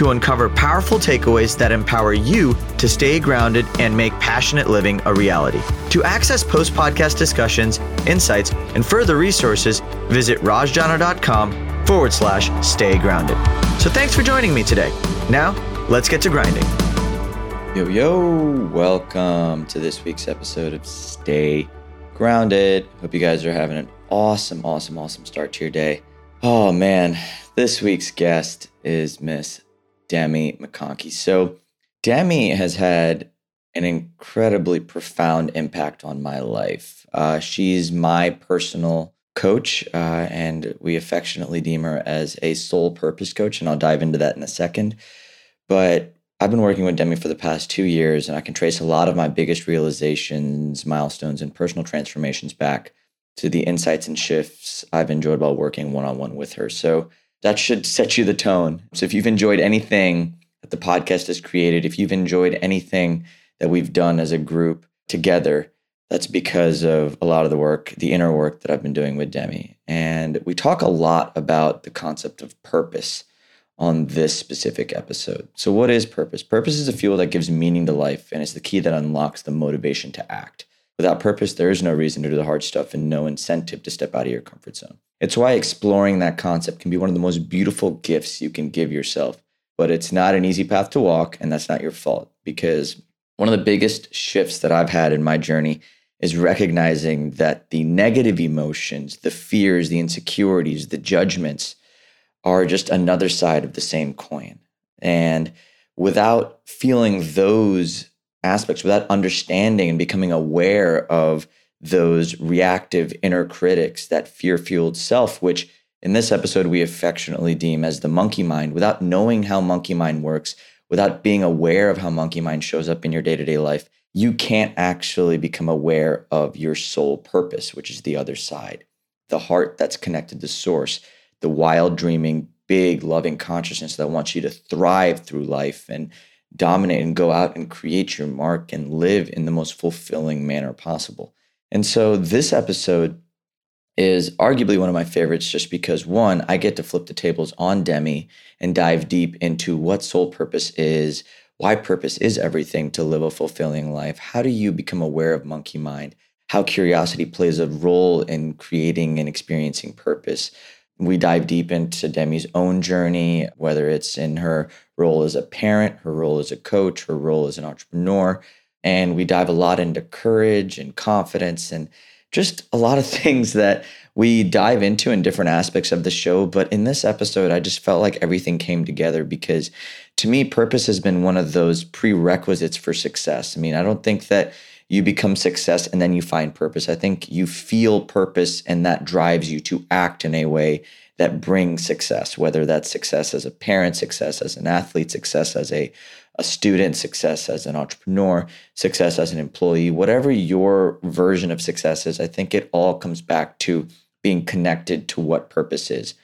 to uncover powerful takeaways that empower you to stay grounded and make passionate living a reality. To access post podcast discussions, insights, and further resources, visit rajjana.com forward slash stay grounded. So thanks for joining me today. Now, let's get to grinding. Yo, yo, welcome to this week's episode of Stay Grounded. Hope you guys are having an awesome, awesome, awesome start to your day. Oh man, this week's guest is Miss Demi McConkie. So, Demi has had an incredibly profound impact on my life. Uh, she's my personal coach, uh, and we affectionately deem her as a soul purpose coach. And I'll dive into that in a second. But I've been working with Demi for the past two years, and I can trace a lot of my biggest realizations, milestones, and personal transformations back to the insights and shifts I've enjoyed while working one on one with her. So that should set you the tone. So if you've enjoyed anything that the podcast has created, if you've enjoyed anything that we've done as a group together, that's because of a lot of the work, the inner work that I've been doing with Demi. And we talk a lot about the concept of purpose on this specific episode. So, what is purpose? Purpose is a fuel that gives meaning to life, and it's the key that unlocks the motivation to act. Without purpose, there is no reason to do the hard stuff and no incentive to step out of your comfort zone. It's why exploring that concept can be one of the most beautiful gifts you can give yourself. But it's not an easy path to walk, and that's not your fault because one of the biggest shifts that I've had in my journey is recognizing that the negative emotions, the fears, the insecurities, the judgments are just another side of the same coin. And without feeling those aspects, without understanding and becoming aware of those reactive inner critics, that fear fueled self, which in this episode we affectionately deem as the monkey mind, without knowing how monkey mind works, without being aware of how monkey mind shows up in your day to day life, you can't actually become aware of your soul purpose, which is the other side, the heart that's connected to source, the wild, dreaming, big, loving consciousness that wants you to thrive through life and dominate and go out and create your mark and live in the most fulfilling manner possible. And so this episode is arguably one of my favorites just because one, I get to flip the tables on Demi and dive deep into what soul purpose is, why purpose is everything to live a fulfilling life. How do you become aware of monkey mind? How curiosity plays a role in creating and experiencing purpose. We dive deep into Demi's own journey, whether it's in her role as a parent, her role as a coach, her role as an entrepreneur. And we dive a lot into courage and confidence and just a lot of things that we dive into in different aspects of the show. But in this episode, I just felt like everything came together because to me, purpose has been one of those prerequisites for success. I mean, I don't think that you become success and then you find purpose. I think you feel purpose and that drives you to act in a way that brings success, whether that's success as a parent, success as an athlete, success as a, a student, success as an entrepreneur, success as an employee, whatever your version of success is, I think it all comes back to being connected to what purpose is.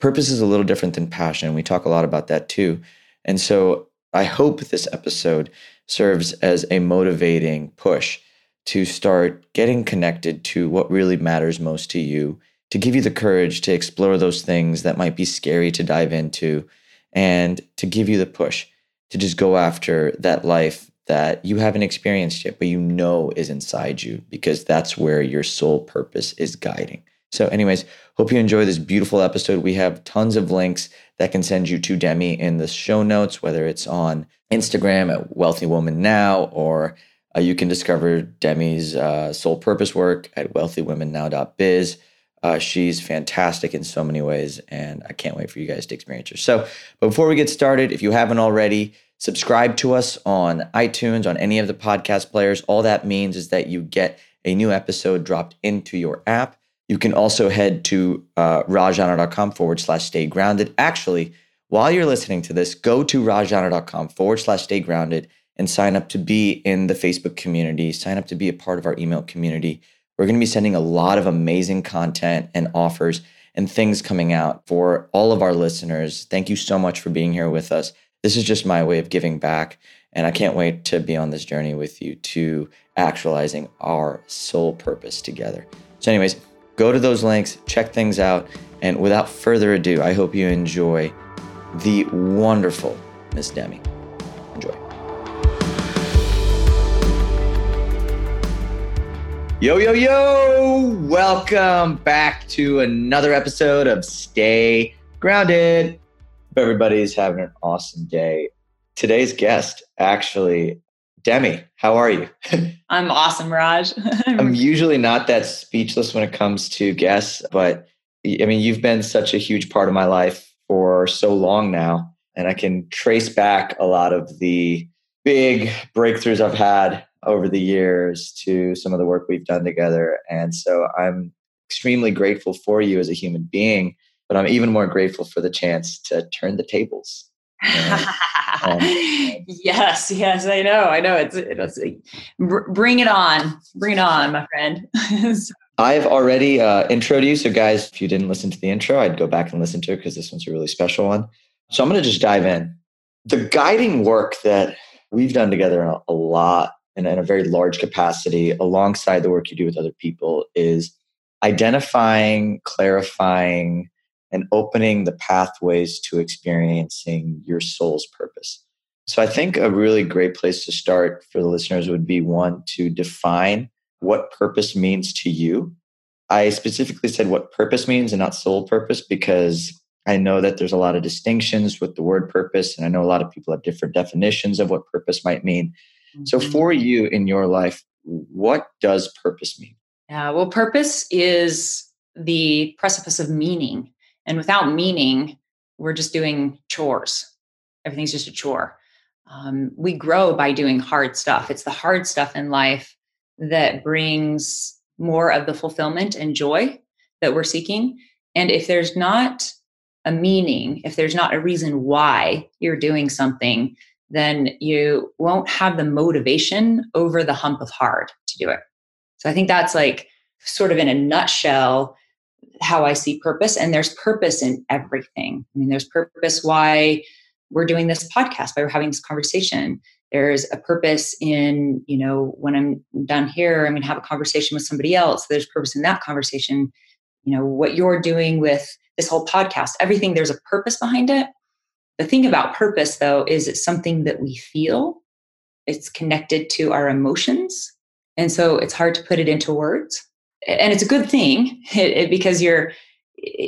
Purpose is a little different than passion. We talk a lot about that too. And so I hope this episode serves as a motivating push to start getting connected to what really matters most to you, to give you the courage to explore those things that might be scary to dive into, and to give you the push to just go after that life that you haven't experienced yet, but you know is inside you because that's where your soul purpose is guiding. So, anyways, hope you enjoy this beautiful episode. We have tons of links that can send you to Demi in the show notes, whether it's on Instagram at Wealthy Woman Now, or uh, you can discover Demi's uh, soul purpose work at wealthywomennow.biz. Uh, she's fantastic in so many ways, and I can't wait for you guys to experience her. So, but before we get started, if you haven't already, subscribe to us on iTunes, on any of the podcast players. All that means is that you get a new episode dropped into your app. You can also head to uh, rajjana.com forward slash stay grounded. Actually, while you're listening to this, go to rajjana.com forward slash stay grounded and sign up to be in the Facebook community, sign up to be a part of our email community. We're going to be sending a lot of amazing content and offers and things coming out for all of our listeners. Thank you so much for being here with us. This is just my way of giving back. And I can't wait to be on this journey with you to actualizing our soul purpose together. So, anyways, go to those links, check things out. And without further ado, I hope you enjoy the wonderful Miss Demi. Enjoy. Yo, yo, yo! Welcome back to another episode of Stay Grounded. Hope everybody's having an awesome day. Today's guest, actually, Demi, how are you? I'm awesome, Raj. I'm usually not that speechless when it comes to guests, but I mean, you've been such a huge part of my life for so long now, and I can trace back a lot of the big breakthroughs I've had over the years to some of the work we've done together. And so I'm extremely grateful for you as a human being, but I'm even more grateful for the chance to turn the tables. Um, yes, yes, I know, I know. It's, it's bring it on, bring it on, my friend. I've already uh, introed you. So, guys, if you didn't listen to the intro, I'd go back and listen to it because this one's a really special one. So, I'm going to just dive in. The guiding work that we've done together a lot and in a very large capacity alongside the work you do with other people is identifying, clarifying, and opening the pathways to experiencing your soul's purpose. So I think a really great place to start for the listeners would be one to define what purpose means to you. I specifically said what purpose means and not soul purpose because I know that there's a lot of distinctions with the word purpose, and I know a lot of people have different definitions of what purpose might mean. So, mm-hmm. for you in your life, what does purpose mean? Yeah, well, purpose is the precipice of meaning. And without meaning, we're just doing chores. Everything's just a chore. Um, we grow by doing hard stuff. It's the hard stuff in life that brings more of the fulfillment and joy that we're seeking. And if there's not a meaning, if there's not a reason why you're doing something, then you won't have the motivation over the hump of hard to do it. So I think that's like sort of in a nutshell how I see purpose. And there's purpose in everything. I mean, there's purpose why we're doing this podcast, why we're having this conversation. There's a purpose in, you know, when I'm done here, I'm going to have a conversation with somebody else. There's purpose in that conversation. You know, what you're doing with this whole podcast, everything, there's a purpose behind it. The thing about purpose, though, is it's something that we feel, it's connected to our emotions. And so it's hard to put it into words. And it's a good thing it, it, because your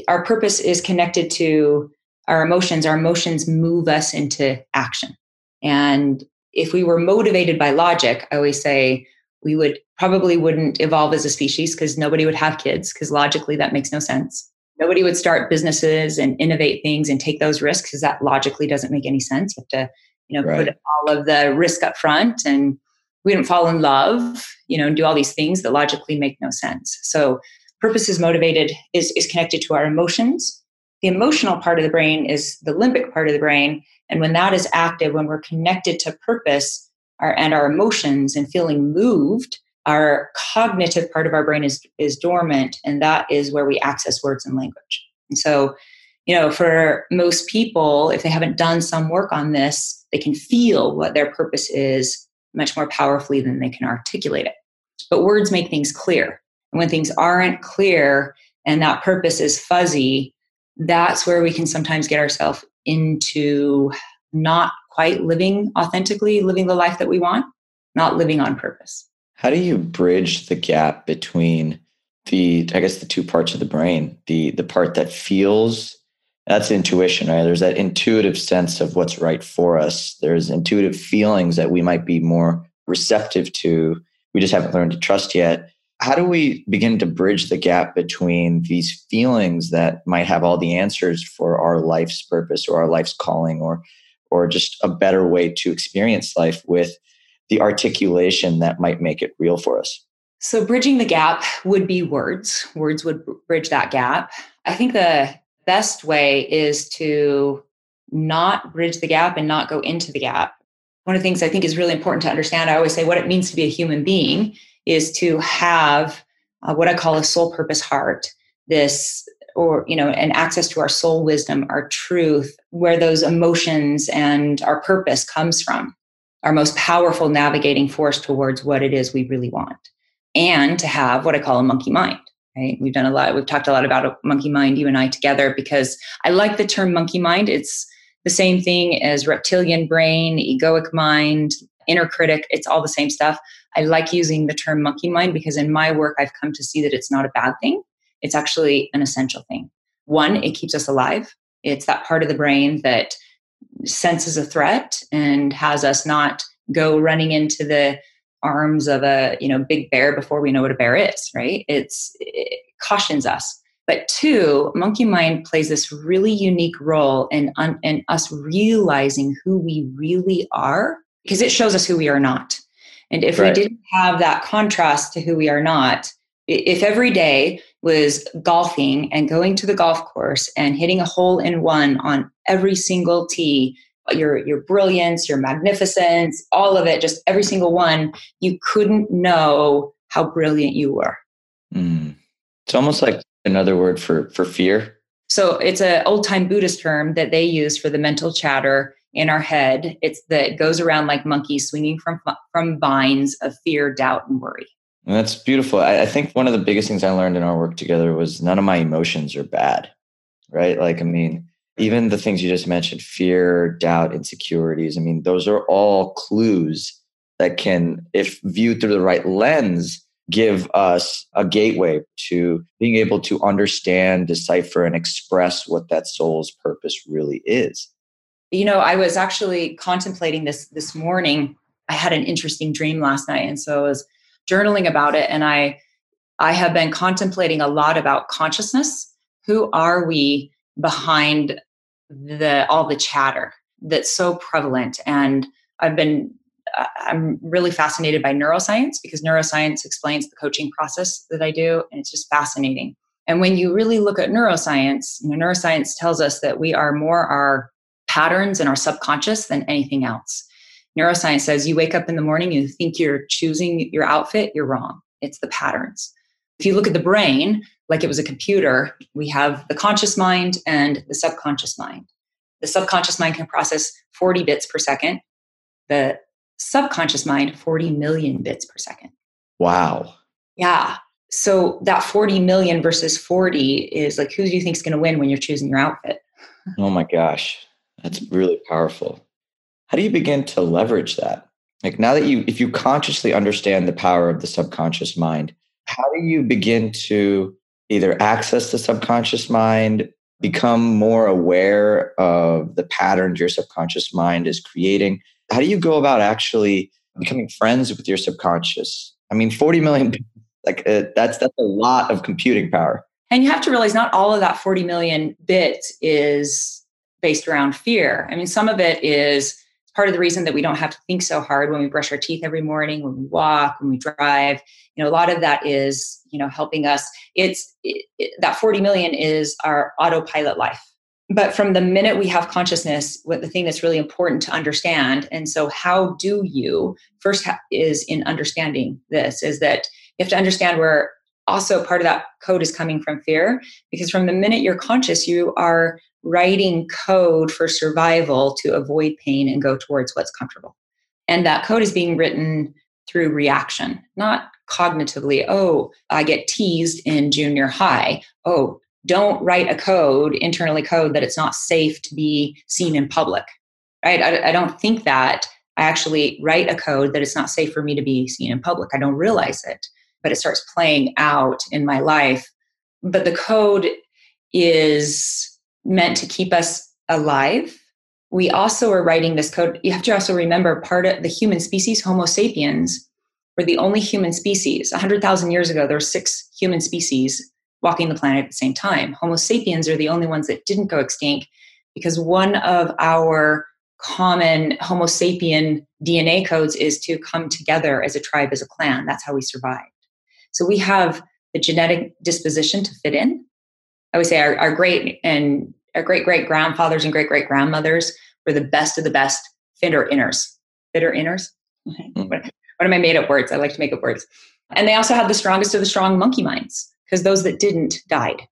our purpose is connected to our emotions. Our emotions move us into action. And if we were motivated by logic, I always say we would probably wouldn't evolve as a species because nobody would have kids because logically that makes no sense nobody would start businesses and innovate things and take those risks because that logically doesn't make any sense. You have to, you know, right. put all of the risk up front and we don't fall in love, you know, and do all these things that logically make no sense. So purpose is motivated, is, is connected to our emotions. The emotional part of the brain is the limbic part of the brain. And when that is active, when we're connected to purpose our, and our emotions and feeling moved, our cognitive part of our brain is is dormant and that is where we access words and language and so you know for most people if they haven't done some work on this they can feel what their purpose is much more powerfully than they can articulate it but words make things clear and when things aren't clear and that purpose is fuzzy that's where we can sometimes get ourselves into not quite living authentically living the life that we want not living on purpose how do you bridge the gap between the, I guess, the two parts of the brain? The the part that feels that's intuition, right? There's that intuitive sense of what's right for us. There's intuitive feelings that we might be more receptive to. We just haven't learned to trust yet. How do we begin to bridge the gap between these feelings that might have all the answers for our life's purpose or our life's calling or or just a better way to experience life with the articulation that might make it real for us? So, bridging the gap would be words. Words would bridge that gap. I think the best way is to not bridge the gap and not go into the gap. one of the things I think is really important to understand, I always say what it means to be a human being is to have uh, what I call a soul purpose heart, this or you know and access to our soul wisdom our truth where those emotions and our purpose comes from our most powerful navigating force towards what it is we really want. And to have what i call a monkey mind right we've done a lot we've talked a lot about a monkey mind you and i together because i like the term monkey mind it's the same thing as reptilian brain egoic mind inner critic it's all the same stuff i like using the term monkey mind because in my work i've come to see that it's not a bad thing it's actually an essential thing. One, it keeps us alive. It's that part of the brain that senses a threat and has us not go running into the arms of a you know big bear before we know what a bear is right? It's it cautions us. But two monkey mind plays this really unique role in, in us realizing who we really are because it shows us who we are not. And if right. we didn't have that contrast to who we are not if every day was golfing and going to the golf course and hitting a hole in one on every single tee your your brilliance your magnificence all of it just every single one you couldn't know how brilliant you were mm. it's almost like another word for for fear so it's an old time buddhist term that they use for the mental chatter in our head it's that it goes around like monkeys swinging from from vines of fear doubt and worry and that's beautiful. I, I think one of the biggest things I learned in our work together was none of my emotions are bad, right? Like, I mean, even the things you just mentioned fear, doubt, insecurities I mean, those are all clues that can, if viewed through the right lens, give us a gateway to being able to understand, decipher, and express what that soul's purpose really is. You know, I was actually contemplating this this morning. I had an interesting dream last night. And so I was journaling about it and I I have been contemplating a lot about consciousness. Who are we behind the all the chatter that's so prevalent and I've been uh, I'm really fascinated by neuroscience because neuroscience explains the coaching process that I do and it's just fascinating. And when you really look at neuroscience, you know, neuroscience tells us that we are more our patterns and our subconscious than anything else neuroscience says you wake up in the morning, you think you're choosing your outfit, you're wrong. It's the patterns. If you look at the brain, like it was a computer, we have the conscious mind and the subconscious mind. The subconscious mind can process 40 bits per second. The subconscious mind, 40 million bits per second. Wow. Yeah. So that 40 million versus 40 is like, who do you think is going to win when you're choosing your outfit? Oh my gosh. That's really powerful how do you begin to leverage that like now that you if you consciously understand the power of the subconscious mind how do you begin to either access the subconscious mind become more aware of the patterns your subconscious mind is creating. How do you go about actually becoming friends with your subconscious? I mean 40 million like uh, that's that's a lot of computing power. And you have to realize not all of that 40 million bits is based around fear. I mean some of it is part of the reason that we don't have to think so hard when we brush our teeth every morning, when we walk, when we drive. You know, a lot of that is, you know, helping us. It's it, it, that 40 million is our autopilot life. But from the minute we have consciousness, what the thing that's really important to understand, and so how do you first ha- is in understanding this is that you have to understand where also part of that code is coming from fear because from the minute you're conscious you are writing code for survival to avoid pain and go towards what's comfortable. And that code is being written through reaction, not cognitively. Oh, I get teased in junior high. Oh, don't write a code, internally code, that it's not safe to be seen in public. Right? I, I don't think that. I actually write a code that it's not safe for me to be seen in public. I don't realize it, but it starts playing out in my life. But the code is meant to keep us alive. We also are writing this code. You have to also remember part of the human species, Homo sapiens, were the only human species. 100,000 years ago, there were six human species walking the planet at the same time. Homo sapiens are the only ones that didn't go extinct because one of our common Homo sapien DNA codes is to come together as a tribe, as a clan. That's how we survived. So we have the genetic disposition to fit in. I would say our, our great and our great great grandfathers and great great grandmothers were the best of the best fitter inners. bitter inners. Mm. what am I made up words? I like to make up words. And they also had the strongest of the strong monkey minds because those that didn't died.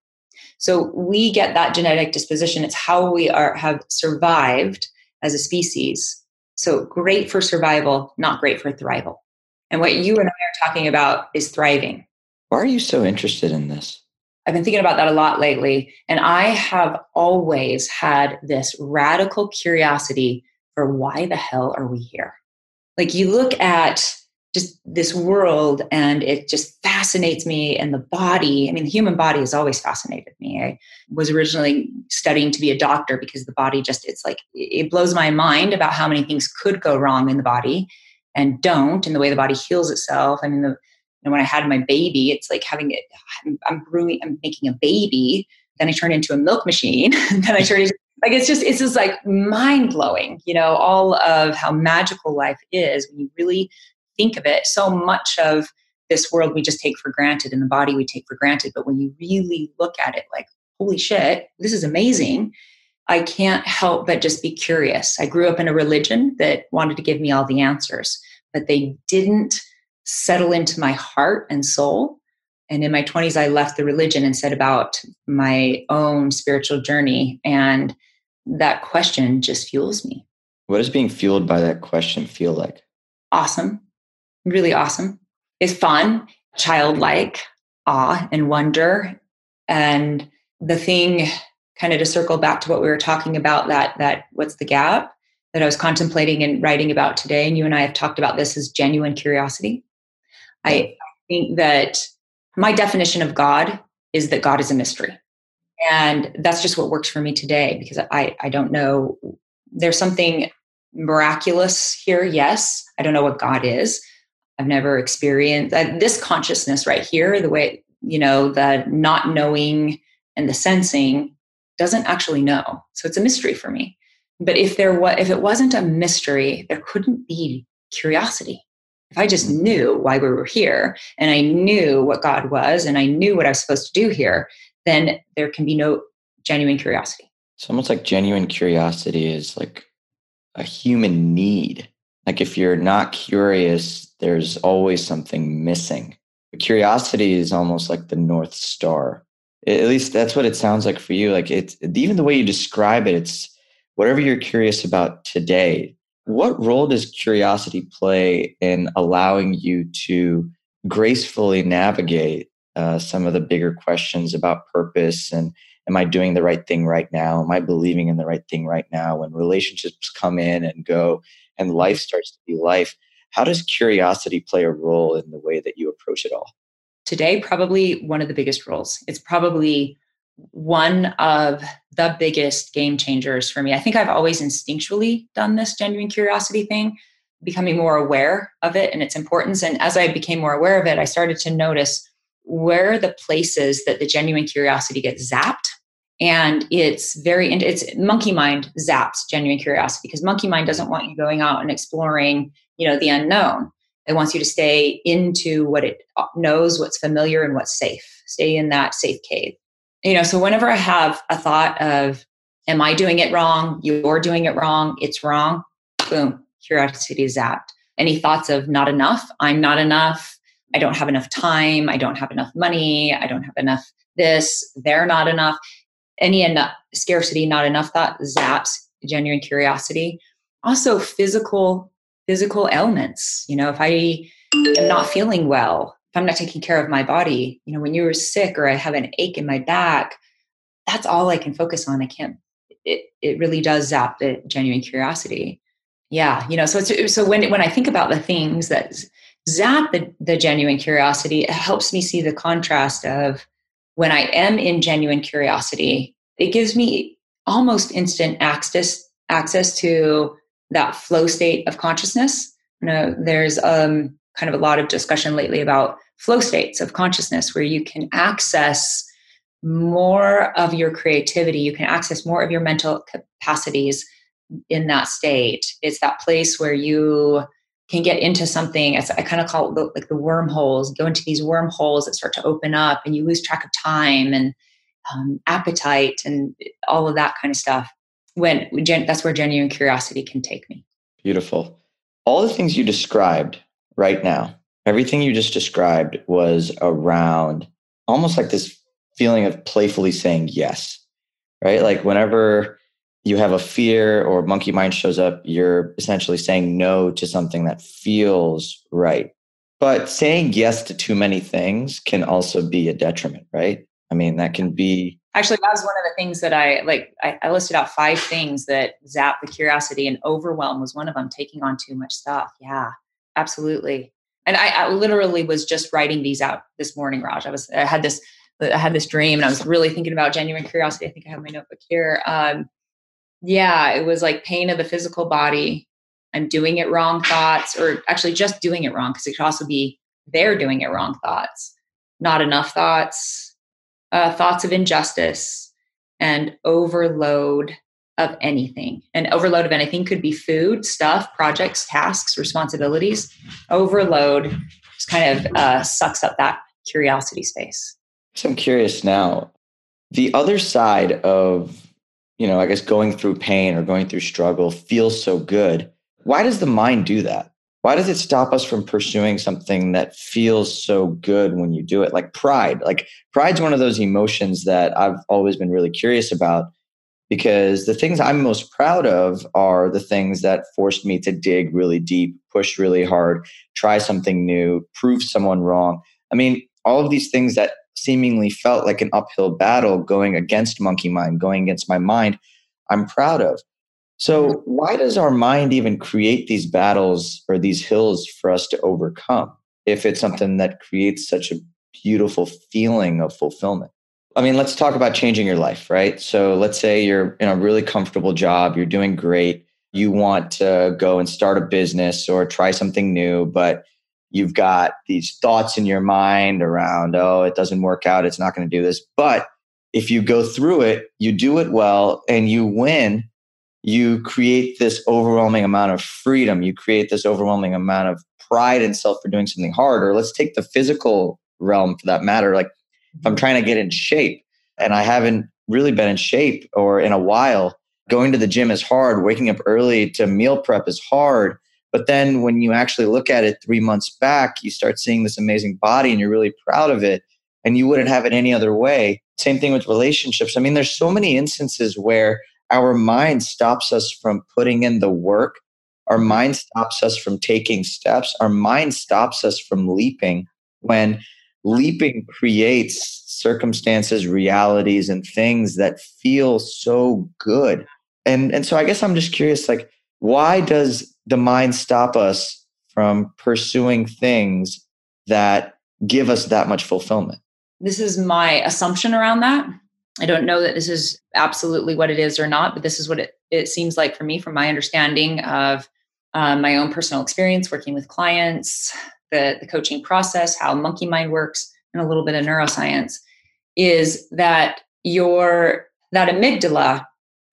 So we get that genetic disposition. It's how we are have survived as a species. So great for survival, not great for thrival. And what you and I are talking about is thriving. Why are you so interested in this? I've been thinking about that a lot lately. And I have always had this radical curiosity for why the hell are we here? Like you look at just this world and it just fascinates me and the body i mean the human body has always fascinated me i was originally studying to be a doctor because the body just it's like it blows my mind about how many things could go wrong in the body and don't and the way the body heals itself i mean the, know, when i had my baby it's like having it i'm, I'm brewing i'm making a baby then i turn into a milk machine then i turn into like it's just it's just like mind blowing you know all of how magical life is when you really think of it, so much of this world we just take for granted and the body we take for granted. But when you really look at it, like, holy shit, this is amazing. I can't help but just be curious. I grew up in a religion that wanted to give me all the answers, but they didn't settle into my heart and soul. And in my 20s, I left the religion and set about my own spiritual journey. And that question just fuels me. What does being fueled by that question feel like? Awesome really awesome. It's fun, childlike awe and wonder. And the thing kind of to circle back to what we were talking about that that what's the gap that I was contemplating and writing about today, and you and I have talked about this is genuine curiosity. I think that my definition of God is that God is a mystery. And that's just what works for me today because I, I don't know. There's something miraculous here, yes. I don't know what God is, I've never experienced uh, this consciousness right here, the way, you know, the not knowing and the sensing doesn't actually know. So it's a mystery for me. But if there was, if it wasn't a mystery, there couldn't be curiosity. If I just knew why we were here and I knew what God was and I knew what I was supposed to do here, then there can be no genuine curiosity. It's almost like genuine curiosity is like a human need. Like if you're not curious, there's always something missing. Curiosity is almost like the North Star. At least that's what it sounds like for you. Like it's even the way you describe it, it's whatever you're curious about today. What role does curiosity play in allowing you to gracefully navigate uh, some of the bigger questions about purpose and am I doing the right thing right now? Am I believing in the right thing right now? When relationships come in and go and life starts to be life, how does curiosity play a role in the way that you approach it all? Today, probably one of the biggest roles. It's probably one of the biggest game changers for me. I think I've always instinctually done this genuine curiosity thing, becoming more aware of it and its importance. And as I became more aware of it, I started to notice where the places that the genuine curiosity gets zapped and it's very it's monkey mind zaps genuine curiosity because monkey mind doesn't want you going out and exploring you know the unknown it wants you to stay into what it knows what's familiar and what's safe stay in that safe cave you know so whenever i have a thought of am i doing it wrong? You're doing it wrong. It's wrong. Boom curiosity is zapped. Any thoughts of not enough? I'm not enough. I don't have enough time. I don't have enough money. I don't have enough this. They're not enough. Any enough scarcity not enough thought zaps genuine curiosity. Also physical physical ailments. You know, if I am not feeling well, I'm not taking care of my body, you know, when you're sick or I have an ache in my back, that's all I can focus on. I can't, it, it really does zap the genuine curiosity. Yeah. You know, so it's, so when, when I think about the things that zap the, the genuine curiosity, it helps me see the contrast of when I am in genuine curiosity, it gives me almost instant access access to that flow state of consciousness. You know, there's um, kind of a lot of discussion lately about flow states of consciousness where you can access more of your creativity, you can access more of your mental capacities in that state. It's that place where you can get into something. I kind of call it like the wormholes. Go into these wormholes that start to open up, and you lose track of time and um, appetite and all of that kind of stuff when that's where genuine curiosity can take me. Beautiful. all the things you described right now, everything you just described was around almost like this feeling of playfully saying yes, right? Like whenever you have a fear or monkey mind shows up, you're essentially saying no to something that feels right. But saying yes to too many things can also be a detriment, right? I mean, that can be. Actually, that was one of the things that I like. I, I listed out five things that zap the curiosity, and overwhelm was one of them. Taking on too much stuff. Yeah, absolutely. And I, I literally was just writing these out this morning, Raj. I was I had this I had this dream, and I was really thinking about genuine curiosity. I think I have my notebook here. Um, yeah, it was like pain of the physical body. I'm doing it wrong thoughts, or actually just doing it wrong, because it could also be they're doing it wrong thoughts, not enough thoughts, uh, thoughts of injustice, and overload of anything. And overload of anything could be food, stuff, projects, tasks, responsibilities. Overload just kind of uh, sucks up that curiosity space. So I'm curious now, the other side of you know, I guess going through pain or going through struggle feels so good. Why does the mind do that? Why does it stop us from pursuing something that feels so good when you do it? Like pride. Like pride's one of those emotions that I've always been really curious about because the things I'm most proud of are the things that forced me to dig really deep, push really hard, try something new, prove someone wrong. I mean, all of these things that seemingly felt like an uphill battle going against monkey mind, going against my mind, I'm proud of. So, why does our mind even create these battles or these hills for us to overcome if it's something that creates such a beautiful feeling of fulfillment? I mean, let's talk about changing your life, right? So, let's say you're in a really comfortable job, you're doing great, you want to go and start a business or try something new, but you've got these thoughts in your mind around, oh, it doesn't work out, it's not going to do this. But if you go through it, you do it well, and you win, you create this overwhelming amount of freedom. You create this overwhelming amount of pride and self for doing something hard. Or let's take the physical realm for that matter. Like if I'm trying to get in shape and I haven't really been in shape or in a while, going to the gym is hard, waking up early to meal prep is hard but then when you actually look at it three months back, you start seeing this amazing body and you're really proud of it. And you wouldn't have it any other way. Same thing with relationships. I mean, there's so many instances where our mind stops us from putting in the work. Our mind stops us from taking steps. Our mind stops us from leaping when leaping creates circumstances, realities, and things that feel so good. And, and so I guess I'm just curious, like, why does the mind stop us from pursuing things that give us that much fulfillment? This is my assumption around that. I don't know that this is absolutely what it is or not, but this is what it, it seems like for me from my understanding of uh, my own personal experience working with clients, the, the coaching process, how monkey mind works, and a little bit of neuroscience is that your that amygdala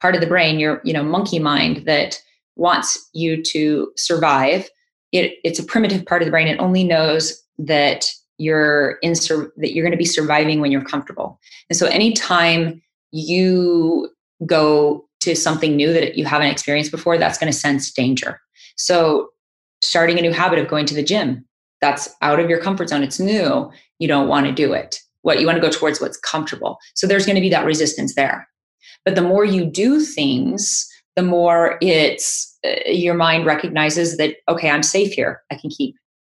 part of the brain, your you know monkey mind that wants you to survive. It, it's a primitive part of the brain. It only knows that you're in sur- that you're going to be surviving when you're comfortable. And so anytime you go to something new that you haven't experienced before, that's going to sense danger. So starting a new habit of going to the gym, that's out of your comfort zone. It's new. You don't want to do it. What you want to go towards what's comfortable. So there's going to be that resistance there. But the more you do things the more it's uh, your mind recognizes that okay i'm safe here i can keep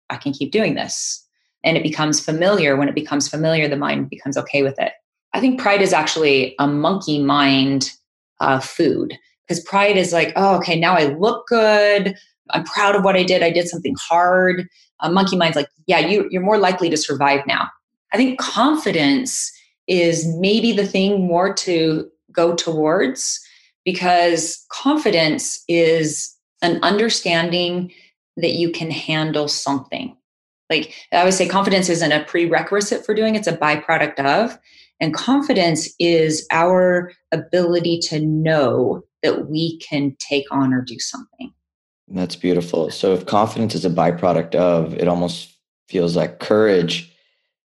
i can keep doing this and it becomes familiar when it becomes familiar the mind becomes okay with it i think pride is actually a monkey mind uh, food because pride is like oh okay now i look good i'm proud of what i did i did something hard a monkey mind's like yeah you, you're more likely to survive now i think confidence is maybe the thing more to go towards because confidence is an understanding that you can handle something. Like I always say, confidence isn't a prerequisite for doing, it's a byproduct of. And confidence is our ability to know that we can take on or do something. That's beautiful. So if confidence is a byproduct of, it almost feels like courage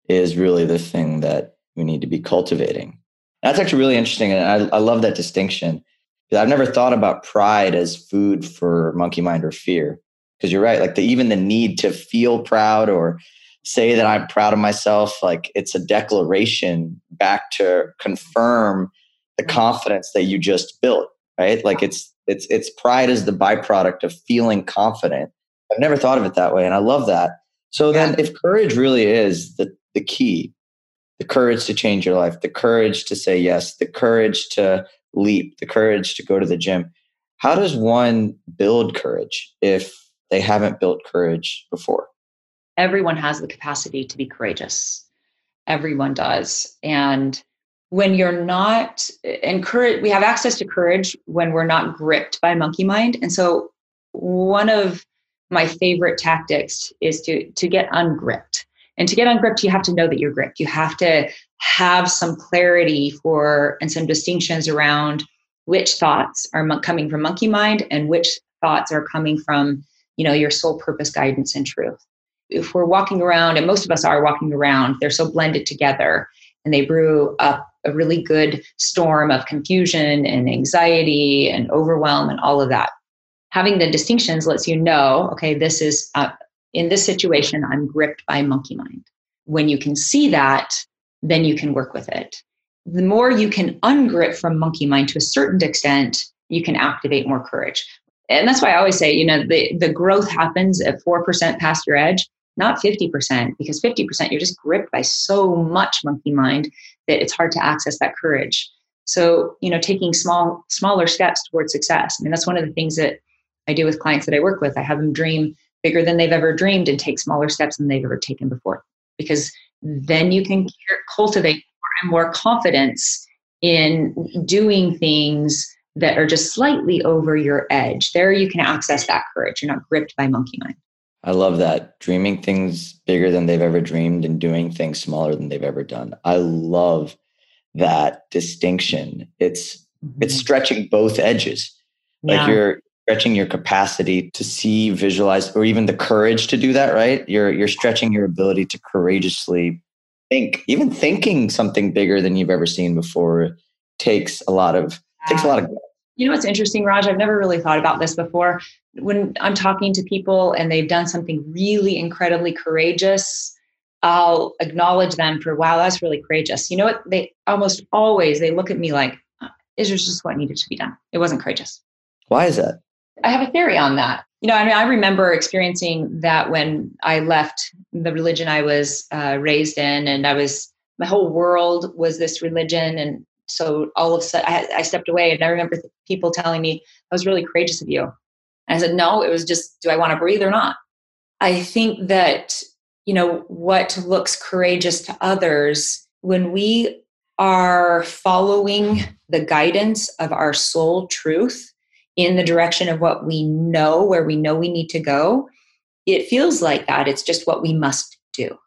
is really the thing that we need to be cultivating. That's actually really interesting. And I, I love that distinction because I've never thought about pride as food for monkey mind or fear. because you're right. Like the, even the need to feel proud or say that I'm proud of myself, like it's a declaration back to confirm the mm-hmm. confidence that you just built, right? Like it's it's it's pride is the byproduct of feeling confident. I've never thought of it that way, and I love that. So then, if courage really is the the key, the courage to change your life, the courage to say yes, the courage to leap, the courage to go to the gym. How does one build courage if they haven't built courage before? Everyone has the capacity to be courageous. Everyone does. And when you're not encouraged, we have access to courage when we're not gripped by monkey mind. And so, one of my favorite tactics is to to get ungripped. And to get ungripped, you have to know that you're gripped. You have to have some clarity for and some distinctions around which thoughts are coming from monkey mind and which thoughts are coming from you know your soul purpose guidance and truth if we're walking around and most of us are walking around they're so blended together and they brew up a really good storm of confusion and anxiety and overwhelm and all of that. Having the distinctions lets you know okay this is uh, in this situation i'm gripped by monkey mind. When you can see that then you can work with it. The more you can ungrip from monkey mind to a certain extent you can activate more courage. And that's why I always say, you know, the, the growth happens at 4% past your edge, not 50%, because 50% you're just gripped by so much monkey mind that it's hard to access that courage. So, you know, taking small, smaller steps towards success. I mean, that's one of the things that I do with clients that I work with. I have them dream bigger than they've ever dreamed and take smaller steps than they've ever taken before, because then you can cultivate more and more confidence in doing things that are just slightly over your edge. There you can access that courage. You're not gripped by monkey mind. I love that. Dreaming things bigger than they've ever dreamed and doing things smaller than they've ever done. I love that distinction. It's mm-hmm. it's stretching both edges. Yeah. Like you're stretching your capacity to see, visualize, or even the courage to do that, right? You're you're stretching your ability to courageously think. Even thinking something bigger than you've ever seen before takes a lot of takes a lot of you know what's interesting raj i've never really thought about this before when i'm talking to people and they've done something really incredibly courageous i'll acknowledge them for wow that's really courageous. You know what? They almost always they look at me like uh, is just what needed to be done. It wasn't courageous. Why is that? I have a theory on that. You know i mean i remember experiencing that when i left the religion i was uh, raised in and i was my whole world was this religion and so all of a sudden I, I stepped away and I remember people telling me, that was really courageous of you. And I said, no, it was just, do I want to breathe or not? I think that, you know, what looks courageous to others, when we are following the guidance of our soul truth in the direction of what we know, where we know we need to go, it feels like that. It's just what we must do.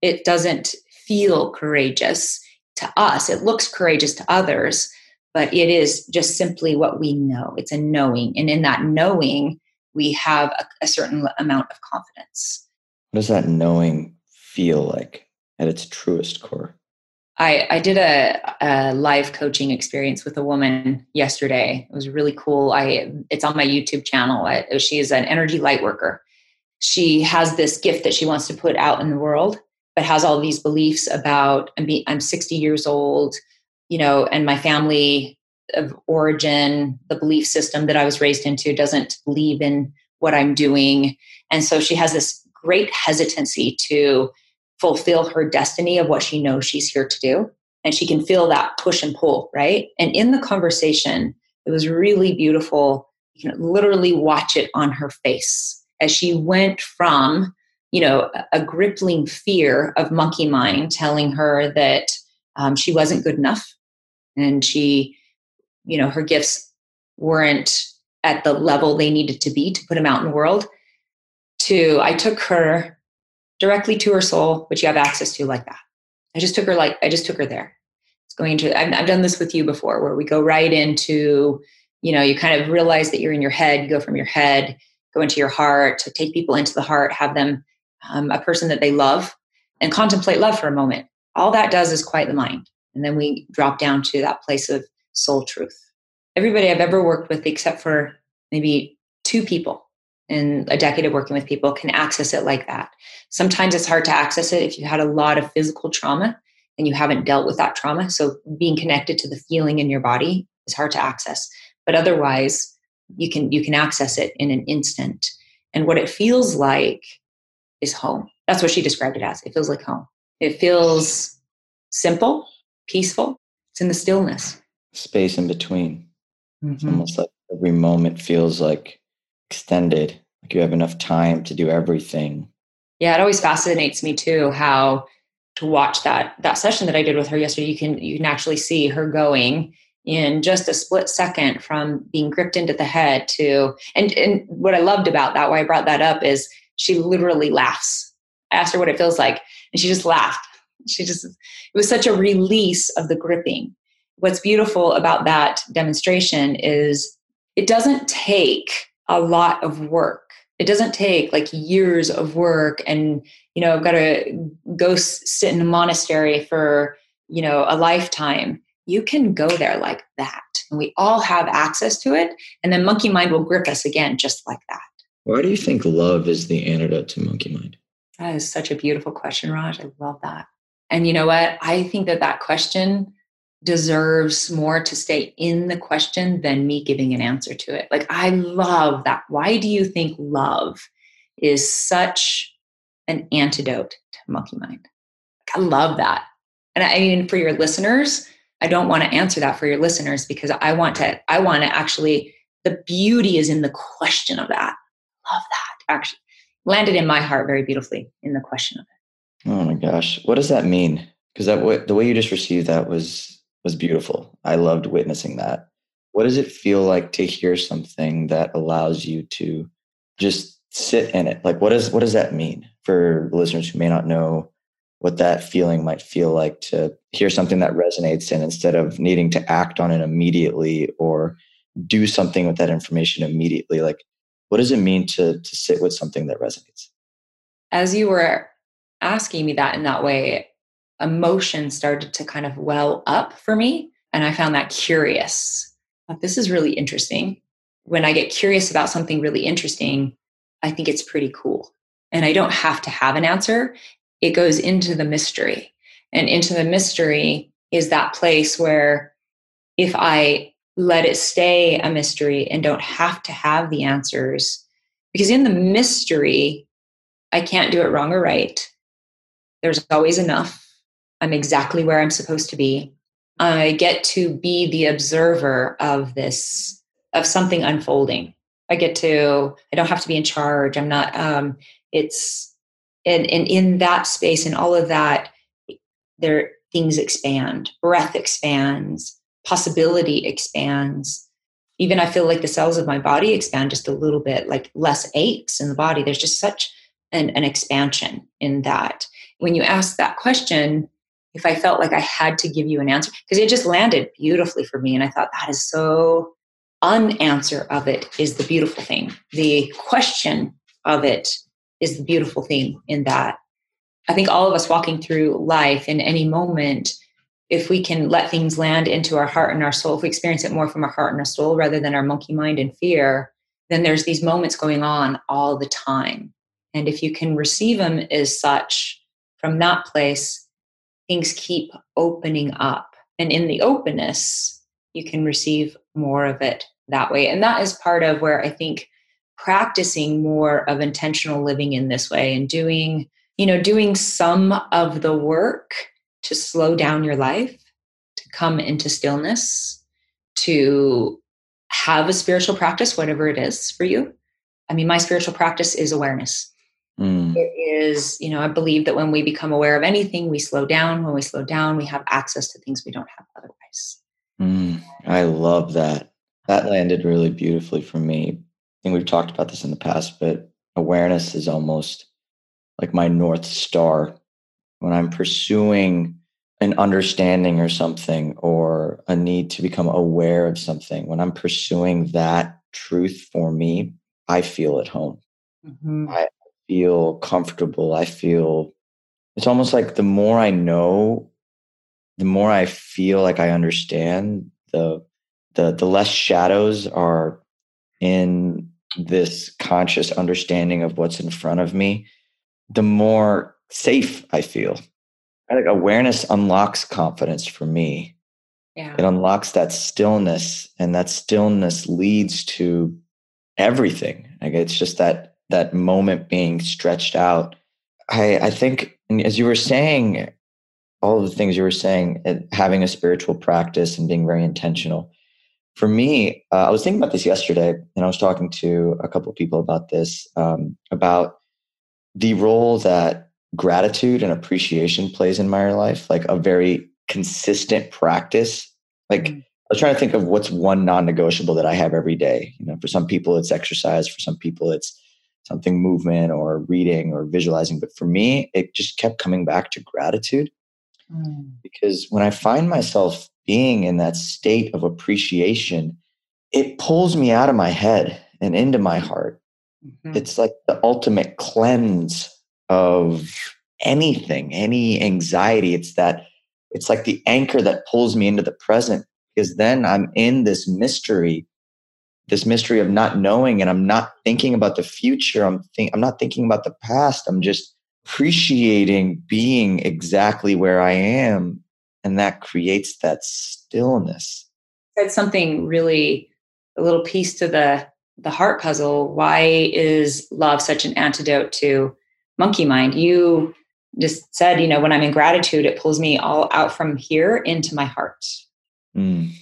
It doesn't feel courageous to us. It looks courageous to others, but it is just simply what we know. It's a knowing. And in that knowing, we have a, a certain amount of confidence. What does that knowing feel like at its truest core? I, I did a, a, live coaching experience with a woman yesterday. It was really cool. I it's on my YouTube channel. I, she is an energy light worker. She has this gift that she wants to put out in the world, but has all these beliefs about I'm, be, I'm 60 years old, you know, and my family of origin, the belief system that I was raised into doesn't believe in what I'm doing. And so she has this great hesitancy to fulfill her destiny of what she knows she's here to do. And she can feel that push and pull, right? And in the conversation, it was really beautiful. You can literally watch it on her face as she went from you know, a gripping fear of monkey mind telling her that um, she wasn't good enough and she, you know, her gifts weren't at the level they needed to be to put them out in the world. To, I took her directly to her soul, which you have access to like that. I just took her like, I just took her there. It's going to, I've, I've done this with you before where we go right into, you know, you kind of realize that you're in your head, you go from your head, go into your heart, to take people into the heart, have them um, a person that they love, and contemplate love for a moment. All that does is quiet the mind. And then we drop down to that place of soul truth. Everybody I've ever worked with, except for maybe two people, in a decade of working with people can access it like that. Sometimes it's hard to access it if you had a lot of physical trauma and you haven't dealt with that trauma. So being connected to the feeling in your body is hard to access. But otherwise, you can you can access it in an instant. And what it feels like is home. That's what she described it as. It feels like home. It feels simple, peaceful. It's in the stillness. Space in between. Mm-hmm. It's almost like every moment feels like extended, like you have enough time to do everything. Yeah, it always fascinates me too how to watch that that session that I did with her yesterday. You can you can actually see her going in just a split second from being gripped into the head to and and what I loved about that, why I brought that up is she literally laughs. I asked her what it feels like, and she just laughed. She just it was such a release of the gripping. What's beautiful about that demonstration is it doesn't take a lot of work. It doesn't take like years of work and, you know, I've got to go sit in a monastery for, you know, a lifetime. You can go there like that. And we all have access to it. And then monkey mind will grip us again, just like that. Why do you think love is the antidote to monkey mind? That is such a beautiful question, Raj. I love that. And you know what? I think that that question deserves more to stay in the question than me giving an answer to it. Like, I love that. Why do you think love is such an antidote to monkey mind? Like, I love that. And I mean, for your listeners, I don't want to answer that for your listeners because I want to, I want to actually, the beauty is in the question of that. Love that. Actually, landed in my heart very beautifully in the question of it. Oh my gosh. What does that mean? Because that the way you just received that was was beautiful. I loved witnessing that. What does it feel like to hear something that allows you to just sit in it? Like what does what does that mean for listeners who may not know what that feeling might feel like to hear something that resonates and instead of needing to act on it immediately or do something with that information immediately like what does it mean to to sit with something that resonates as you were asking me that in that way emotion started to kind of well up for me. And I found that curious. This is really interesting. When I get curious about something really interesting, I think it's pretty cool. And I don't have to have an answer. It goes into the mystery. And into the mystery is that place where if I let it stay a mystery and don't have to have the answers, because in the mystery, I can't do it wrong or right. There's always enough. I'm exactly where I'm supposed to be. I get to be the observer of this, of something unfolding. I get to, I don't have to be in charge. I'm not, um, it's, and, and in that space and all of that, there, things expand, breath expands, possibility expands. Even I feel like the cells of my body expand just a little bit, like less aches in the body. There's just such an, an expansion in that. When you asked that question, if I felt like I had to give you an answer, because it just landed beautifully for me. And I thought that is so unanswer of it is the beautiful thing. The question of it is the beautiful thing in that. I think all of us walking through life in any moment, if we can let things land into our heart and our soul, if we experience it more from our heart and our soul rather than our monkey mind and fear, then there's these moments going on all the time. And if you can receive them as such from that place, things keep opening up. And in the openness, you can receive more of it that way. And that is part of where I think practicing more of intentional living in this way and doing, you know, doing some of the work to slow down your life, to come into stillness, to have a spiritual practice, whatever it is for you. I mean, my spiritual practice is awareness. Mm. It is, you know, I believe that when we become aware of anything, we slow down. When we slow down, we have access to things we don't have otherwise. Mm. I love that. That landed really beautifully for me. I think we've talked about this in the past, but awareness is almost like my North Star when I'm pursuing an understanding or something or a need to become aware of something. When I'm pursuing that truth for me, I feel at home. Mm-hmm. I, feel comfortable. I feel it's almost like the more I know, the more I feel like I understand, the the the less shadows are in this conscious understanding of what's in front of me, the more safe I feel. I think awareness unlocks confidence for me. Yeah. It unlocks that stillness, and that stillness leads to everything. Like it's just that that moment being stretched out. I I think, as you were saying, all of the things you were saying, having a spiritual practice and being very intentional. For me, uh, I was thinking about this yesterday, and I was talking to a couple of people about this um, about the role that gratitude and appreciation plays in my life, like a very consistent practice. Like mm-hmm. I was trying to think of what's one non-negotiable that I have every day. You know, for some people it's exercise, for some people it's something movement or reading or visualizing. But for me, it just kept coming back to gratitude. Mm. Because when I find myself being in that state of appreciation, it pulls me out of my head and into my heart. Mm-hmm. It's like the ultimate cleanse of anything, any anxiety. It's that, it's like the anchor that pulls me into the present because then I'm in this mystery, this mystery of not knowing, and I'm not thinking about the future. I'm think, I'm not thinking about the past. I'm just appreciating being exactly where I am, and that creates that stillness. That's something really a little piece to the the heart puzzle. Why is love such an antidote to monkey mind. You just said, you know, when I'm in gratitude, it pulls me all out from here into my heart. Mm.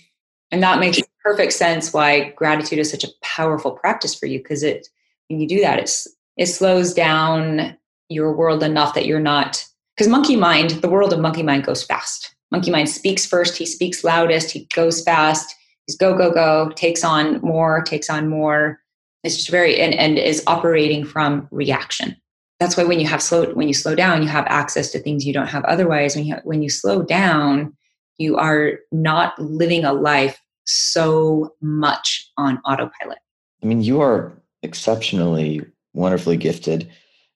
And that makes perfect sense why gratitude is such a powerful practice for you because it when you do that, it's it slows down your world enough that you're not because monkey mind, the world of monkey mind goes fast. Monkey mind speaks first, he speaks loudest, he goes fast, he's go, go, go, takes on more, takes on more. It's just very and, and is operating from reaction that's why when you have slow when you slow down you have access to things you don't have otherwise when you when you slow down you are not living a life so much on autopilot i mean you are exceptionally wonderfully gifted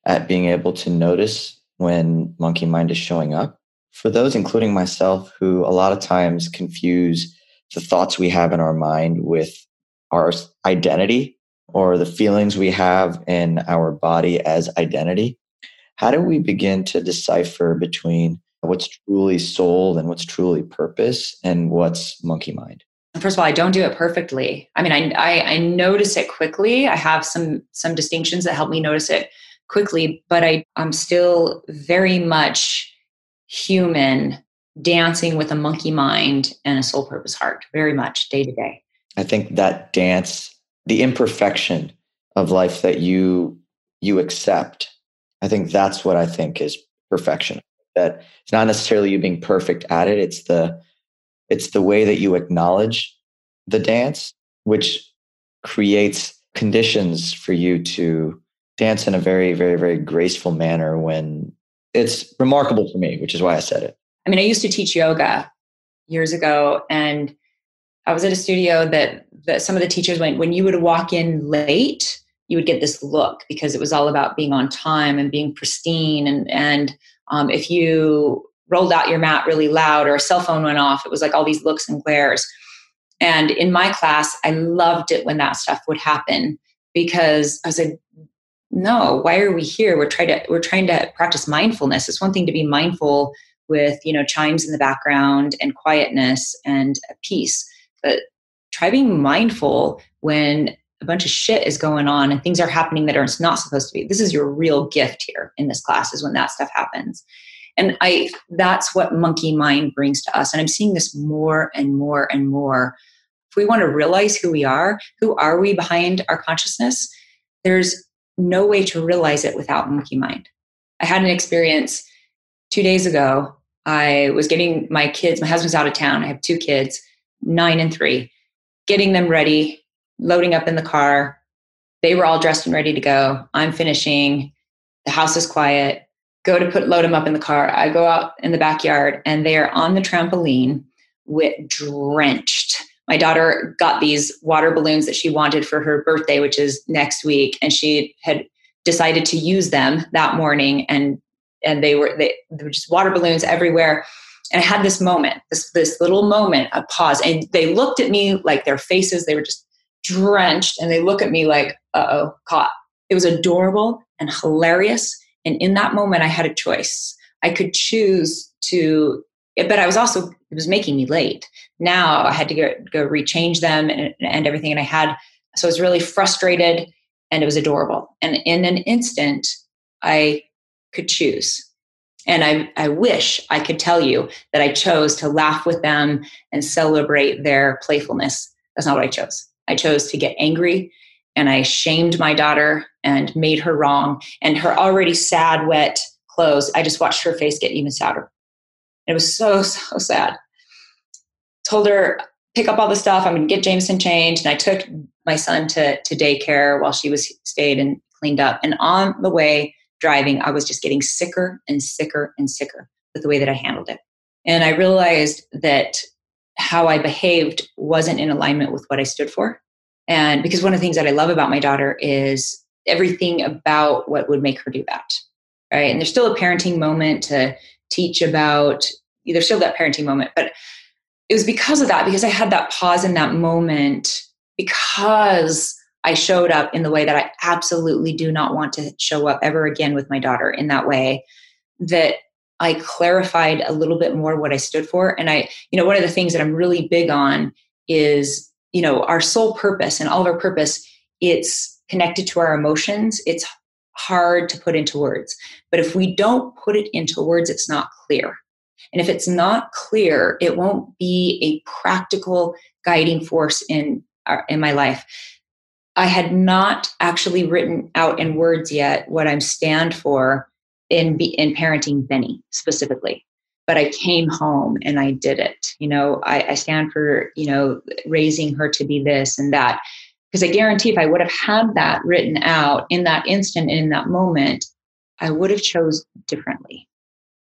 at being able to notice when monkey mind is showing up for those including myself who a lot of times confuse the thoughts we have in our mind with our identity or the feelings we have in our body as identity, how do we begin to decipher between what's truly soul and what's truly purpose and what's monkey mind? First of all, I don't do it perfectly. I mean, I, I, I notice it quickly. I have some some distinctions that help me notice it quickly, but I, I'm still very much human dancing with a monkey mind and a soul purpose heart, very much day to day. I think that dance the imperfection of life that you you accept i think that's what i think is perfection that it's not necessarily you being perfect at it it's the it's the way that you acknowledge the dance which creates conditions for you to dance in a very very very graceful manner when it's remarkable for me which is why i said it i mean i used to teach yoga years ago and I was at a studio that that some of the teachers went when you would walk in late, you would get this look because it was all about being on time and being pristine. And and um, if you rolled out your mat really loud or a cell phone went off, it was like all these looks and glares. And in my class, I loved it when that stuff would happen because I was like, no, why are we here? We're trying to we're trying to practice mindfulness. It's one thing to be mindful with you know chimes in the background and quietness and peace but try being mindful when a bunch of shit is going on and things are happening that are not supposed to be. This is your real gift here in this class is when that stuff happens. And I that's what monkey mind brings to us. And I'm seeing this more and more and more. If we want to realize who we are, who are we behind our consciousness, there's no way to realize it without monkey mind. I had an experience two days ago. I was getting my kids, my husband's out of town. I have two kids nine and three, getting them ready, loading up in the car. They were all dressed and ready to go. I'm finishing. The house is quiet. Go to put load them up in the car. I go out in the backyard and they are on the trampoline with drenched. My daughter got these water balloons that she wanted for her birthday, which is next week, and she had decided to use them that morning and and they were they, they were just water balloons everywhere and I had this moment, this this little moment, a pause, and they looked at me like their faces, they were just drenched and they look at me like, uh oh, caught. It was adorable and hilarious. And in that moment, I had a choice. I could choose to, but I was also, it was making me late. Now I had to go, go rechange them and, and everything. And I had, so I was really frustrated and it was adorable. And in an instant, I could choose. And I, I wish I could tell you that I chose to laugh with them and celebrate their playfulness. That's not what I chose. I chose to get angry and I shamed my daughter and made her wrong. And her already sad, wet clothes, I just watched her face get even sadder. It was so, so sad. Told her, pick up all the stuff. I'm going to get Jameson changed. And I took my son to, to daycare while she was stayed and cleaned up. And on the way driving, I was just getting sicker and sicker and sicker with the way that I handled it. And I realized that how I behaved wasn't in alignment with what I stood for. And because one of the things that I love about my daughter is everything about what would make her do that. Right. And there's still a parenting moment to teach about, there's still that parenting moment, but it was because of that, because I had that pause in that moment, because I showed up in the way that I absolutely do not want to show up ever again with my daughter in that way, that I clarified a little bit more what I stood for. And I, you know, one of the things that I'm really big on is, you know, our soul purpose and all of our purpose, it's connected to our emotions. It's hard to put into words. But if we don't put it into words, it's not clear. And if it's not clear, it won't be a practical guiding force in our, in my life. I had not actually written out in words yet what I stand for in in parenting Benny specifically. But I came home and I did it. You know, I, I stand for you know raising her to be this and that because I guarantee if I would have had that written out in that instant in that moment, I would have chose differently.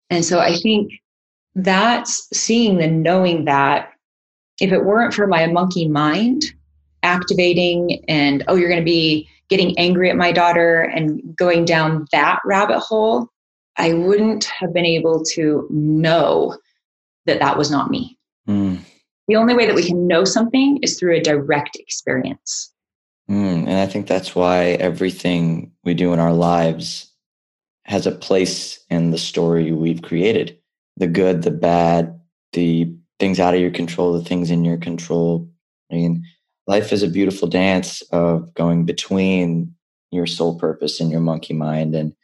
And so I think that's seeing and knowing that if it weren't for my monkey mind activating and oh you're going to be getting angry at my daughter and going down that rabbit hole I wouldn't have been able to know that that was not me. Mm. The only way that we can know something is through a direct experience. Mm, and I think that's why everything we do in our lives has a place in the story we've created the good, the bad, the things out of your control, the things in your control. I mean, life is a beautiful dance of going between your soul purpose and your monkey mind. And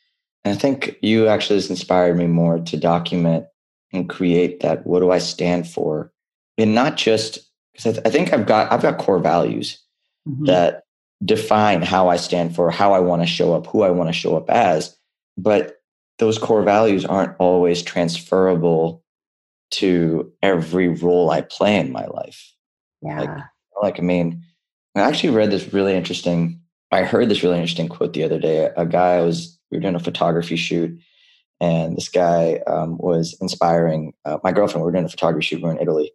and I think you actually has inspired me more to document and create that. What do I stand for? And not just because I, th- I, think I've got I've got core values mm-hmm. that define how I stand for, how I want to show up, who I want to show up as. But those core values aren't always transferable to every role I play in my life. Yeah. Like, like I mean, I actually read this really interesting. I heard this really interesting quote the other day. A guy was we were doing a photography shoot, and this guy um, was inspiring uh, my girlfriend. We were doing a photography shoot. We were in Italy,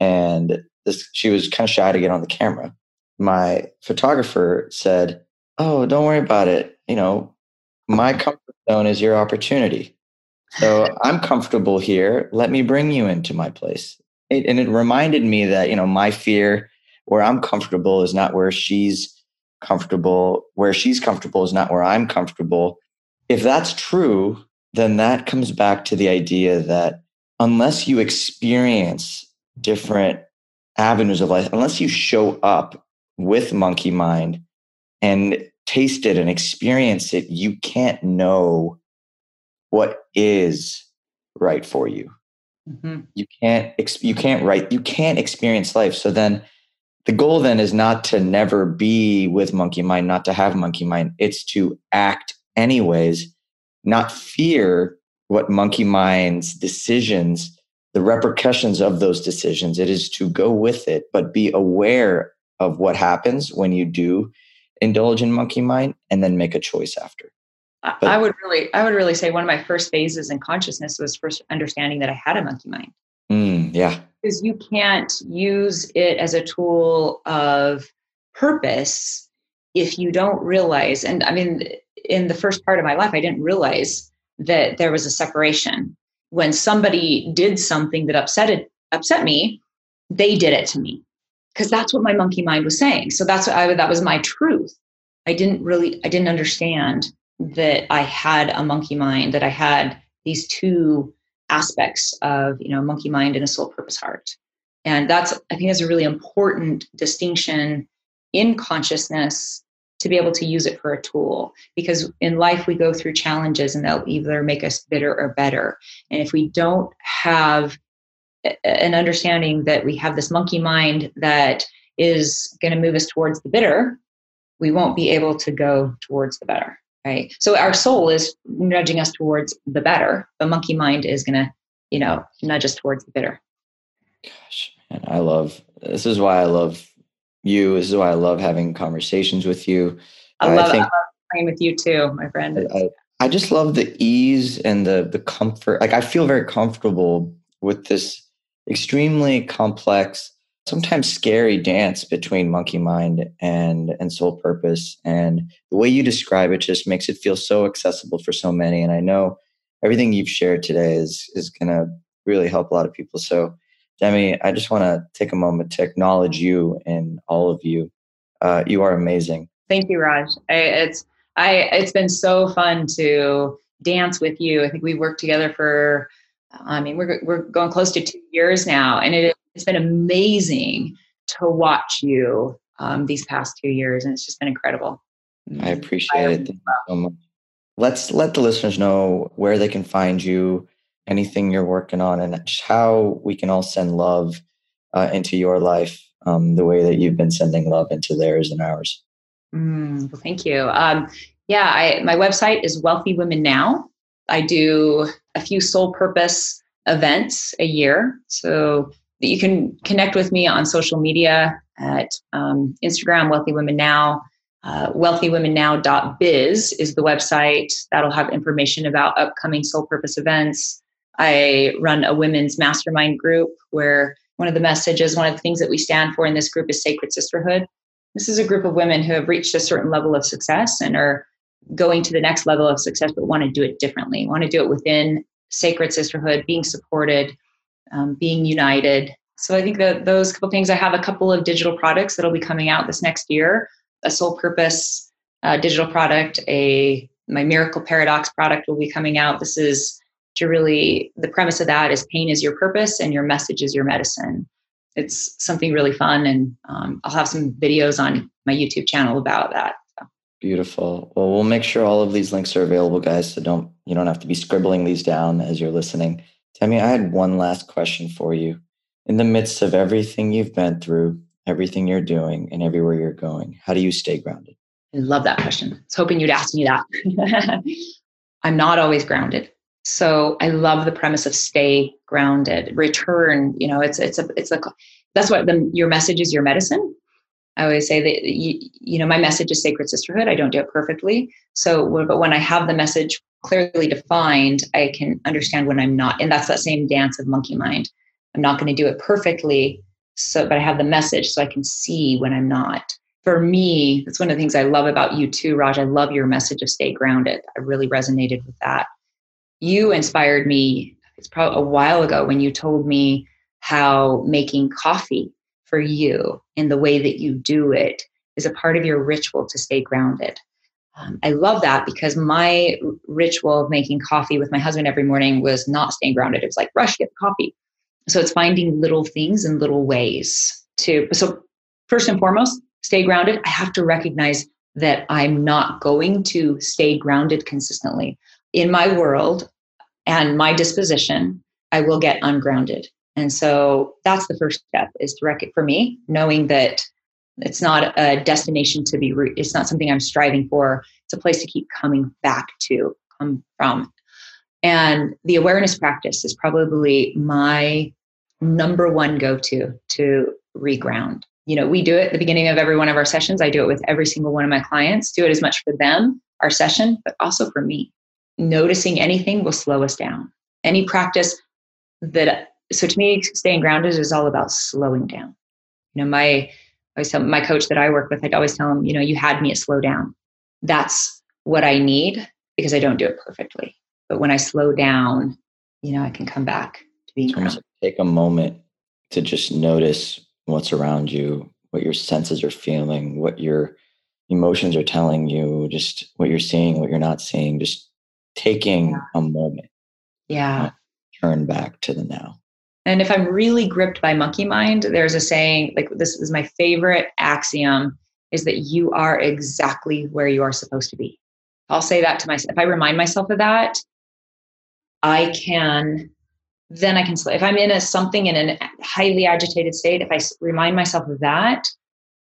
and this she was kind of shy to get on the camera. My photographer said, "Oh, don't worry about it. You know, my comfort zone is your opportunity. So I'm comfortable here. Let me bring you into my place." It, and it reminded me that you know my fear, where I'm comfortable, is not where she's comfortable. Where she's comfortable is not where I'm comfortable if that's true, then that comes back to the idea that unless you experience different avenues of life, unless you show up with monkey mind and taste it and experience it, you can't know what is right for you. Mm-hmm. You can't you can't write you can't experience life. So then the goal then is not to never be with monkey mind, not to have monkey mind. It's to act anyways, not fear what monkey mind's decisions, the repercussions of those decisions. It is to go with it, but be aware of what happens when you do indulge in monkey mind and then make a choice after. But, I would really, I would really say one of my first phases in consciousness was first understanding that I had a monkey mind. Mm, yeah. Because you can't use it as a tool of purpose if you don't realize, and I mean, in the first part of my life, I didn't realize that there was a separation. When somebody did something that upset it, upset me, they did it to me. because that's what my monkey mind was saying. So that's what I that was my truth. I didn't really I didn't understand that I had a monkey mind, that I had these two aspects of you know monkey mind and a soul purpose heart. And that's I think that's a really important distinction in consciousness to be able to use it for a tool because in life we go through challenges and they'll either make us bitter or better and if we don't have an understanding that we have this monkey mind that is going to move us towards the bitter, we won't be able to go towards the better. Right. So our soul is nudging us towards the better. The monkey mind is going to, you know, nudge us towards the bitter. Gosh, man, I love this is why I love you. This is why I love having conversations with you. I love, I, think, I love playing with you too, my friend. I, I just love the ease and the the comfort. Like I feel very comfortable with this extremely complex, sometimes scary dance between monkey mind and and soul purpose. And the way you describe it just makes it feel so accessible for so many. And I know everything you've shared today is is gonna really help a lot of people. So Demi, I just want to take a moment to acknowledge you and all of you. Uh, you are amazing. Thank you, Raj. I, it's I it's been so fun to dance with you. I think we've worked together for I mean, we're, we're going close to two years now, and it, has been amazing to watch you um, these past two years, and it's just been incredible. I appreciate it. Thank you so much. Let's let the listeners know where they can find you, anything you're working on, and how we can all send love uh, into your life um, the way that you've been sending love into theirs and ours. Mm, well, thank you. Um, yeah, I, my website is Wealthy Women Now. I do a few soul purpose events a year. So that you can connect with me on social media at um, Instagram, Wealthy Women Now. Uh, wealthywomennow.biz is the website that'll have information about upcoming soul purpose events. I run a women's mastermind group where one of the messages, one of the things that we stand for in this group is sacred sisterhood. This is a group of women who have reached a certain level of success and are going to the next level of success, but want to do it differently, want to do it within sacred sisterhood, being supported, um, being united. So I think that those couple things, I have a couple of digital products that'll be coming out this next year, a soul purpose uh, digital product, a my miracle paradox product will be coming out. This is to really the premise of that is pain is your purpose and your message is your medicine. It's something really fun, and um, I'll have some videos on my YouTube channel about that. Beautiful. Well, we'll make sure all of these links are available, guys. So don't you don't have to be scribbling these down as you're listening. Demi, I had one last question for you. In the midst of everything you've been through, everything you're doing, and everywhere you're going, how do you stay grounded? I love that question. I was hoping you'd ask me that. I'm not always grounded. So I love the premise of stay grounded, return. You know, it's it's a it's a that's what the, your message is your medicine. I always say that you, you know my message is sacred sisterhood. I don't do it perfectly. So, but when I have the message clearly defined, I can understand when I'm not. And that's that same dance of monkey mind. I'm not going to do it perfectly. So, but I have the message, so I can see when I'm not. For me, that's one of the things I love about you too, Raj. I love your message of stay grounded. I really resonated with that. You inspired me. It's probably a while ago when you told me how making coffee for you in the way that you do it is a part of your ritual to stay grounded. Um, I love that because my ritual of making coffee with my husband every morning was not staying grounded. It was like, rush, get the coffee. So it's finding little things and little ways to. So, first and foremost, stay grounded. I have to recognize that I'm not going to stay grounded consistently. In my world and my disposition, I will get ungrounded. And so that's the first step is to reckon for me, knowing that it's not a destination to be, re- it's not something I'm striving for. It's a place to keep coming back to, come from. And the awareness practice is probably my number one go to to reground. You know, we do it at the beginning of every one of our sessions. I do it with every single one of my clients, do it as much for them, our session, but also for me. Noticing anything will slow us down. Any practice that so to me, staying grounded is all about slowing down. You know, my I always tell my coach that I work with, I'd always tell him, you know, you had me at slow down. That's what I need because I don't do it perfectly. But when I slow down, you know, I can come back to being grounded. Take a moment to just notice what's around you, what your senses are feeling, what your emotions are telling you, just what you're seeing, what you're not seeing, just taking yeah. a moment. Yeah. Turn back to the now. And if I'm really gripped by monkey mind, there's a saying like this is my favorite axiom is that you are exactly where you are supposed to be. I'll say that to myself. If I remind myself of that, I can then I can if I'm in a something in a highly agitated state, if I remind myself of that,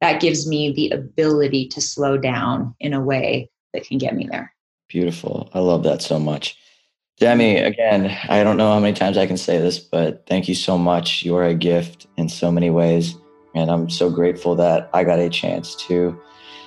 that gives me the ability to slow down in a way that can get me there. Beautiful. I love that so much. Demi, again, I don't know how many times I can say this, but thank you so much. You are a gift in so many ways. And I'm so grateful that I got a chance to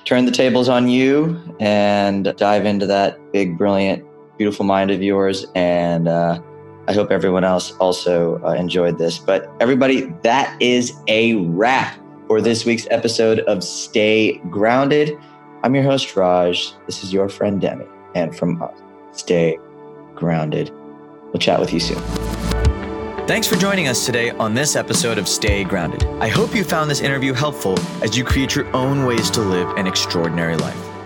turn the tables on you and dive into that big, brilliant, beautiful mind of yours. And uh, I hope everyone else also uh, enjoyed this. But everybody, that is a wrap for this week's episode of Stay Grounded. I'm your host, Raj. This is your friend, Demi. And from us, stay grounded. We'll chat with you soon. Thanks for joining us today on this episode of Stay Grounded. I hope you found this interview helpful as you create your own ways to live an extraordinary life.